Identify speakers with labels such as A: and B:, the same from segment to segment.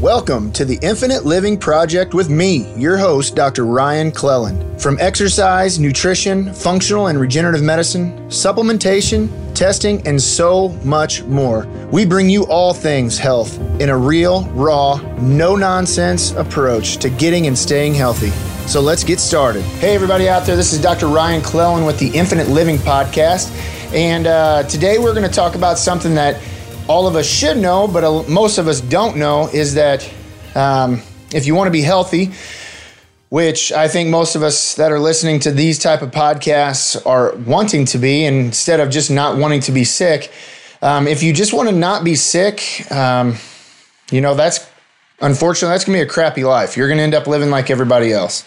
A: Welcome to the Infinite Living Project with me, your host, Dr. Ryan Cleland. From exercise, nutrition, functional and regenerative medicine, supplementation, testing, and so much more, we bring you all things health in a real, raw, no nonsense approach to getting and staying healthy. So let's get started. Hey, everybody out there, this is Dr. Ryan Cleland with the Infinite Living Podcast. And uh, today we're going to talk about something that all of us should know, but most of us don't know, is that um, if you want to be healthy, which I think most of us that are listening to these type of podcasts are wanting to be, instead of just not wanting to be sick. Um, if you just want to not be sick, um, you know that's unfortunately that's gonna be a crappy life. You're gonna end up living like everybody else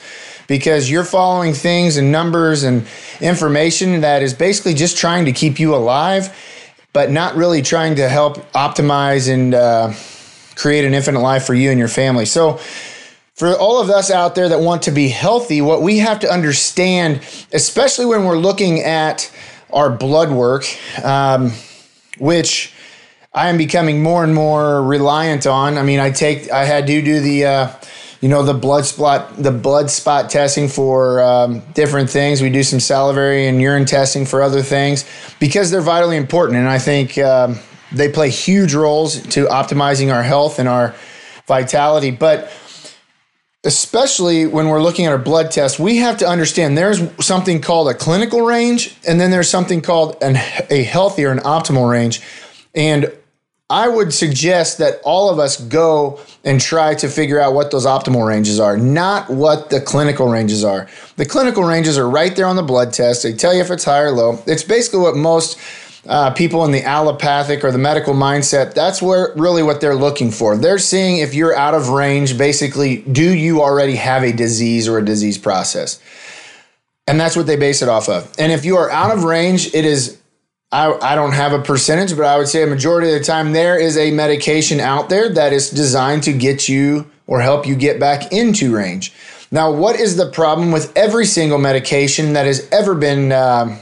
A: because you're following things and numbers and information that is basically just trying to keep you alive but not really trying to help optimize and uh, create an infinite life for you and your family. So, for all of us out there that want to be healthy, what we have to understand, especially when we're looking at our blood work, um, which I am becoming more and more reliant on. I mean, I take, I had to do the, uh, you know the blood spot the blood spot testing for um, different things. We do some salivary and urine testing for other things because they're vitally important. And i think um, they play huge roles to optimizing our health and our vitality. But especially when we're looking at our blood test we have to understand there's something called a clinical range and then there's something called an, a healthy or an optimal range. And I would suggest that all of us go and try to figure out what those optimal ranges are, not what the clinical ranges are. The clinical ranges are right there on the blood test. They tell you if it's high or low. It's basically what most uh, people in the allopathic or the medical mindset, that's where really what they're looking for. They're seeing if you're out of range, basically, do you already have a disease or a disease process? And that's what they base it off of. And if you are out of range, it is I, I don't have a percentage, but I would say a majority of the time there is a medication out there that is designed to get you or help you get back into range. Now, what is the problem with every single medication that has ever been uh,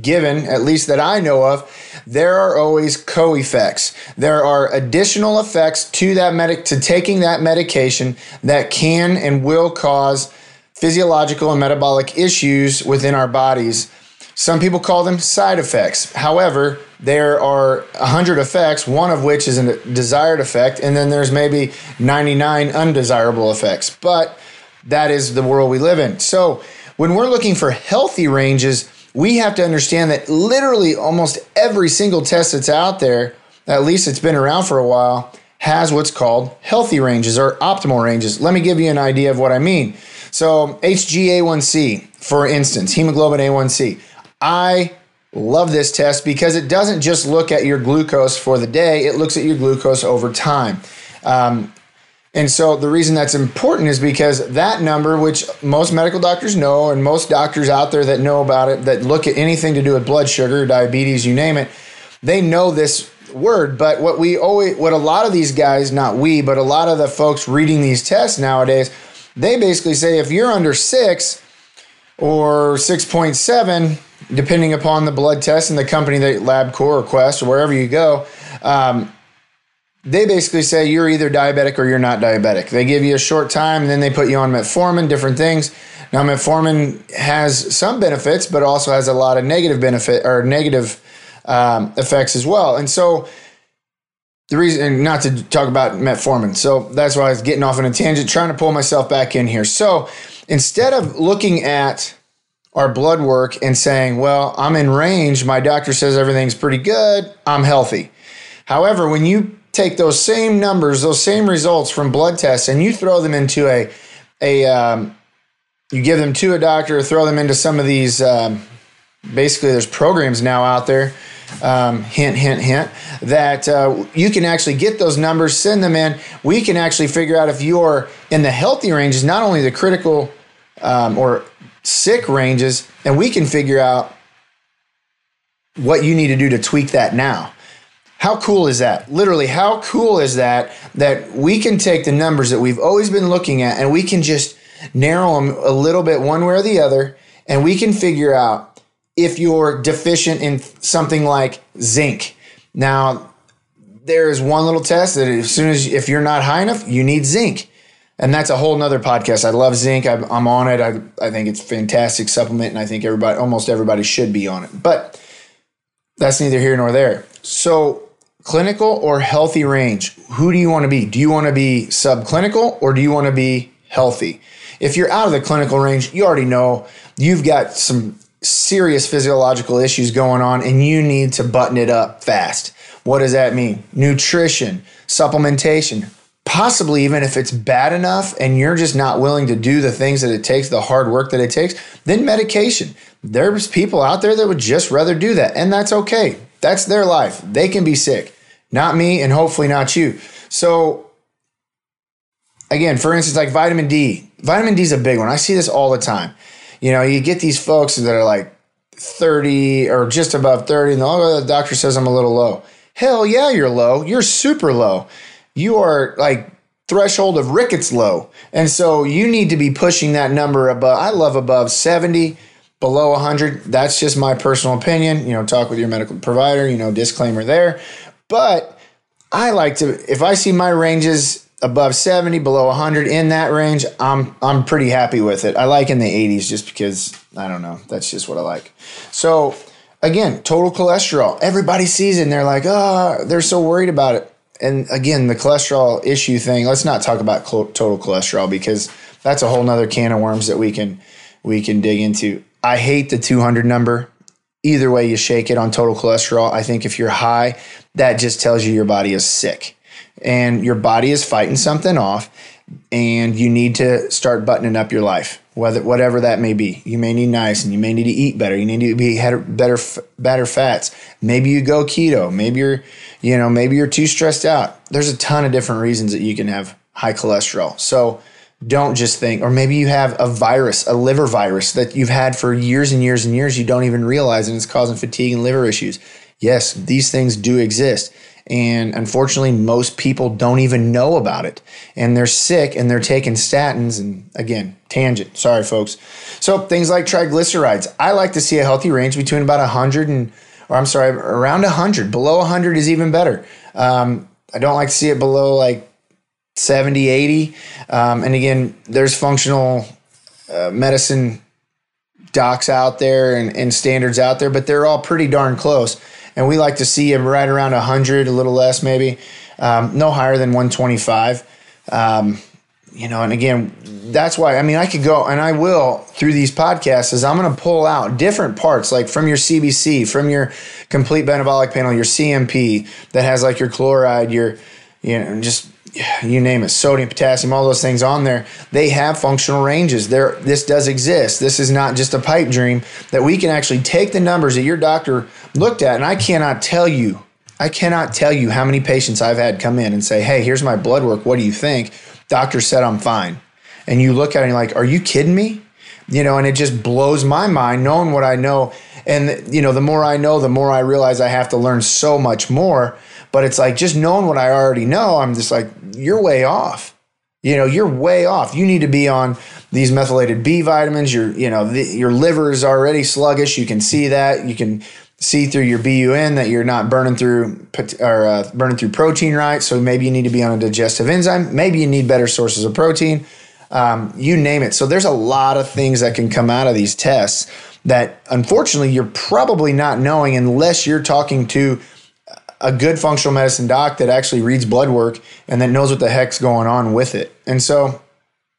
A: given, at least that I know of? There are always co-effects. There are additional effects to that medic to taking that medication that can and will cause physiological and metabolic issues within our bodies some people call them side effects. However, there are 100 effects, one of which is a desired effect, and then there's maybe 99 undesirable effects. But that is the world we live in. So, when we're looking for healthy ranges, we have to understand that literally almost every single test that's out there, at least it's been around for a while, has what's called healthy ranges or optimal ranges. Let me give you an idea of what I mean. So, HGA1C, for instance, hemoglobin A1c. I love this test because it doesn't just look at your glucose for the day, it looks at your glucose over time. Um, and so the reason that's important is because that number, which most medical doctors know, and most doctors out there that know about it, that look at anything to do with blood sugar, diabetes, you name it, they know this word. But what we always, what a lot of these guys, not we, but a lot of the folks reading these tests nowadays, they basically say if you're under six or 6.7, depending upon the blood test and the company that LabCorp or Quest or wherever you go, um, they basically say you're either diabetic or you're not diabetic. They give you a short time and then they put you on metformin, different things. Now, metformin has some benefits, but also has a lot of negative benefit or negative um, effects as well. And so, the reason, not to talk about metformin, so that's why I was getting off on a tangent, trying to pull myself back in here. So, instead of looking at our blood work and saying, well, I'm in range. My doctor says everything's pretty good. I'm healthy. However, when you take those same numbers, those same results from blood tests, and you throw them into a, a um, you give them to a doctor, throw them into some of these, um, basically, there's programs now out there. Um, hint, hint, hint, that uh, you can actually get those numbers, send them in. We can actually figure out if you're in the healthy range, is not only the critical um, or sick ranges, and we can figure out what you need to do to tweak that now. How cool is that? Literally, how cool is that? That we can take the numbers that we've always been looking at and we can just narrow them a little bit one way or the other, and we can figure out if you're deficient in something like zinc. Now, there is one little test that as soon as if you're not high enough, you need zinc. And that's a whole nother podcast. I love zinc. I'm, I'm on it. I, I think it's fantastic supplement, and I think everybody, almost everybody, should be on it. But that's neither here nor there. So, clinical or healthy range, who do you want to be? Do you want to be subclinical or do you want to be healthy? If you're out of the clinical range, you already know you've got some serious physiological issues going on and you need to button it up fast. What does that mean? Nutrition, supplementation, possibly even if it's bad enough and you're just not willing to do the things that it takes, the hard work that it takes, then medication. There's people out there that would just rather do that, and that's okay. That's their life. They can be sick, not me, and hopefully not you. So, again, for instance, like vitamin D. Vitamin D is a big one. I see this all the time. You know, you get these folks that are like 30 or just above 30, and the doctor says I'm a little low. Hell yeah, you're low. You're super low. You are like threshold of rickets low. And so you need to be pushing that number above. I love above 70, below 100. That's just my personal opinion. You know, talk with your medical provider, you know, disclaimer there. But I like to, if I see my ranges above 70, below 100 in that range, I'm I'm pretty happy with it. I like in the 80s just because I don't know, that's just what I like. So, again, total cholesterol. Everybody sees it and they're like, "Oh, they're so worried about it." And again, the cholesterol issue thing, let's not talk about total cholesterol because that's a whole nother can of worms that we can we can dig into. I hate the 200 number. Either way you shake it on total cholesterol, I think if you're high, that just tells you your body is sick and your body is fighting something off and you need to start buttoning up your life whether whatever that may be. You may need niacin you may need to eat better. You need to be better better fats. Maybe you go keto. Maybe you're you know maybe you're too stressed out. There's a ton of different reasons that you can have high cholesterol. So don't just think or maybe you have a virus a liver virus that you've had for years and years and years. You don't even realize and it's causing fatigue and liver issues. Yes these things do exist and unfortunately, most people don't even know about it. And they're sick and they're taking statins. And again, tangent. Sorry, folks. So things like triglycerides. I like to see a healthy range between about 100 and, or I'm sorry, around 100. Below 100 is even better. Um, I don't like to see it below like 70, 80. Um, and again, there's functional uh, medicine docs out there and, and standards out there, but they're all pretty darn close and we like to see him right around 100, a little less maybe, um, no higher than 125. Um, you know, and again, that's why I mean I could go and I will through these podcasts is I'm going to pull out different parts like from your CBC, from your complete metabolic panel, your CMP that has like your chloride, your you know just you name it, sodium, potassium, all those things on there, they have functional ranges. There, this does exist. This is not just a pipe dream that we can actually take the numbers that your doctor looked at, and I cannot tell you, I cannot tell you how many patients I've had come in and say, "Hey, here's my blood work. What do you think?" Doctor said I'm fine, and you look at it and you're like, "Are you kidding me?" You know, and it just blows my mind knowing what I know. And you know, the more I know, the more I realize I have to learn so much more but it's like just knowing what I already know, I'm just like, you're way off. You know, you're way off. You need to be on these methylated B vitamins. Your, you know, the, your liver is already sluggish. You can see that. You can see through your BUN that you're not burning through or uh, burning through protein right. So maybe you need to be on a digestive enzyme. Maybe you need better sources of protein. Um, you name it. So there's a lot of things that can come out of these tests that unfortunately you're probably not knowing unless you're talking to a good functional medicine doc that actually reads blood work and that knows what the heck's going on with it. And so,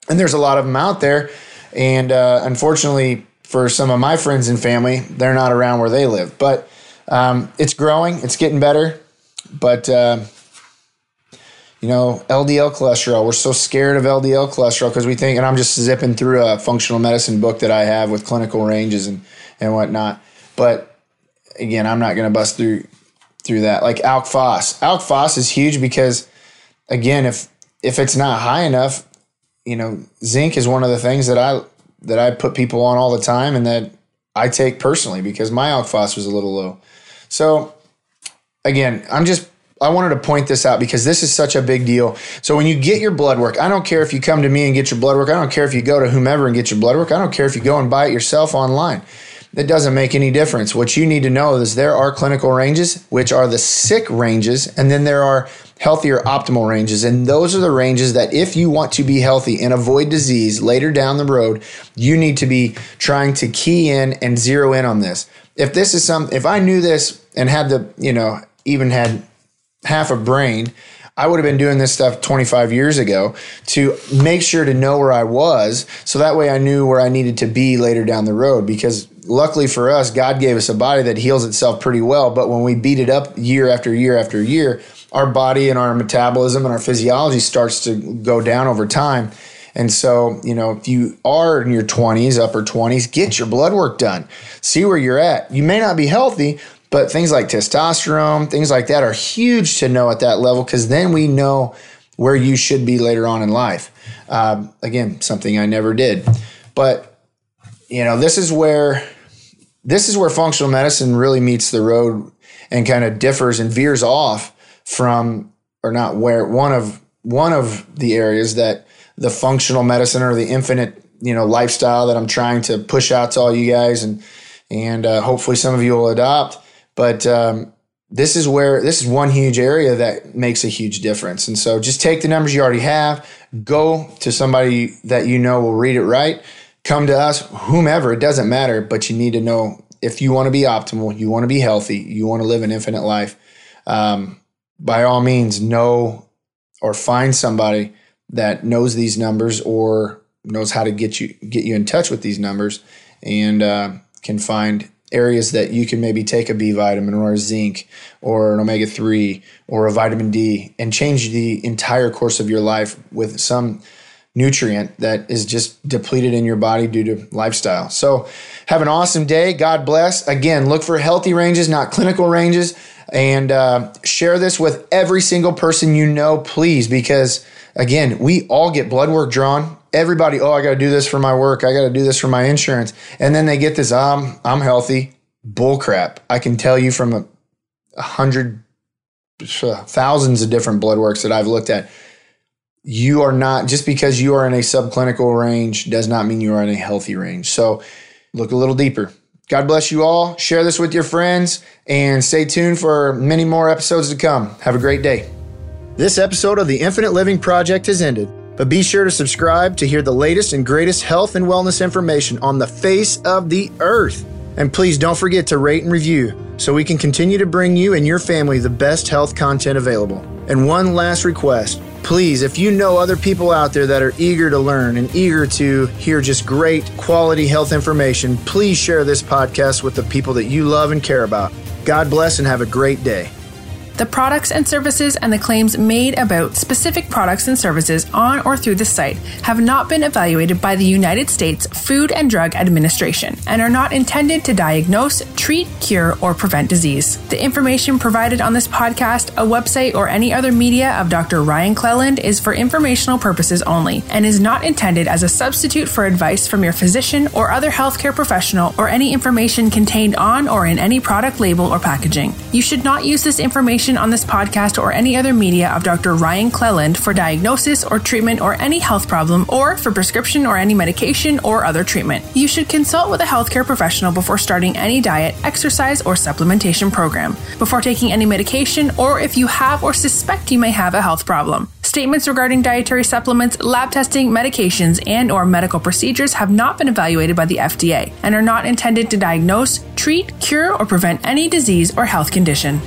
A: and there's a lot of them out there. And uh, unfortunately, for some of my friends and family, they're not around where they live. But um, it's growing, it's getting better. But, uh, you know, LDL cholesterol, we're so scared of LDL cholesterol because we think, and I'm just zipping through a functional medicine book that I have with clinical ranges and, and whatnot. But again, I'm not going to bust through through that. Like Alk Phos. Alk Phos is huge because again, if if it's not high enough, you know, zinc is one of the things that I that I put people on all the time and that I take personally because my Alk Phos was a little low. So again, I'm just I wanted to point this out because this is such a big deal. So when you get your blood work, I don't care if you come to me and get your blood work. I don't care if you go to whomever and get your blood work. I don't care if you go and buy it yourself online. it doesn't make any difference. What you need to know is there are clinical ranges, which are the sick ranges, and then there are healthier optimal ranges. And those are the ranges that if you want to be healthy and avoid disease later down the road, you need to be trying to key in and zero in on this. If this is some, if I knew this and had the, you know, even had half a brain, I would have been doing this stuff 25 years ago to make sure to know where I was. So that way I knew where I needed to be later down the road. Because luckily for us, God gave us a body that heals itself pretty well. But when we beat it up year after year after year, our body and our metabolism and our physiology starts to go down over time. And so, you know, if you are in your 20s, upper 20s, get your blood work done. See where you're at. You may not be healthy, but things like testosterone, things like that are huge to know at that level because then we know where you should be later on in life. Um, again, something I never did. But, you know, this is where this is where functional medicine really meets the road and kind of differs and veers off from or not where one of one of the areas that the functional medicine or the infinite you know lifestyle that I'm trying to push out to all you guys and and uh, hopefully some of you will adopt. But um, this is where this is one huge area that makes a huge difference. And so just take the numbers you already have, go to somebody that you know will read it right, come to us, whomever, it doesn't matter, but you need to know if you want to be optimal, you want to be healthy, you want to live an infinite life. Um, by all means, know or find somebody that knows these numbers or knows how to get you get you in touch with these numbers and uh, can find areas that you can maybe take a B vitamin or zinc or an omega 3 or a vitamin D and change the entire course of your life with some nutrient that is just depleted in your body due to lifestyle. So, have an awesome day. God bless. Again, look for healthy ranges, not clinical ranges and uh, share this with every single person you know, please, because again, we all get blood work drawn. Everybody, oh, I got to do this for my work. I got to do this for my insurance. And then they get this, um, I'm healthy. Bull crap. I can tell you from a, a hundred, thousands of different blood works that I've looked at. You are not, just because you are in a subclinical range does not mean you are in a healthy range. So look a little deeper. God bless you all. Share this with your friends and stay tuned for many more episodes to come. Have a great day. This episode of the Infinite Living Project has ended, but be sure to subscribe to hear the latest and greatest health and wellness information on the face of the earth. And please don't forget to rate and review so we can continue to bring you and your family the best health content available. And one last request please, if you know other people out there that are eager to learn and eager to hear just great quality health information, please share this podcast with the people that you love and care about. God bless and have a great day.
B: The products and services and the claims made about specific products and services on or through the site have not been evaluated by the United States Food and Drug Administration and are not intended to diagnose, treat, cure, or prevent disease. The information provided on this podcast, a website, or any other media of Dr. Ryan Cleland is for informational purposes only and is not intended as a substitute for advice from your physician or other healthcare professional or any information contained on or in any product label or packaging. You should not use this information information on this podcast or any other media of Dr. Ryan Cleland for diagnosis or treatment or any health problem or for prescription or any medication or other treatment. You should consult with a healthcare professional before starting any diet, exercise, or supplementation program, before taking any medication, or if you have or suspect you may have a health problem. Statements regarding dietary supplements, lab testing, medications, and or medical procedures have not been evaluated by the FDA and are not intended to diagnose, treat, cure, or prevent any disease or health condition.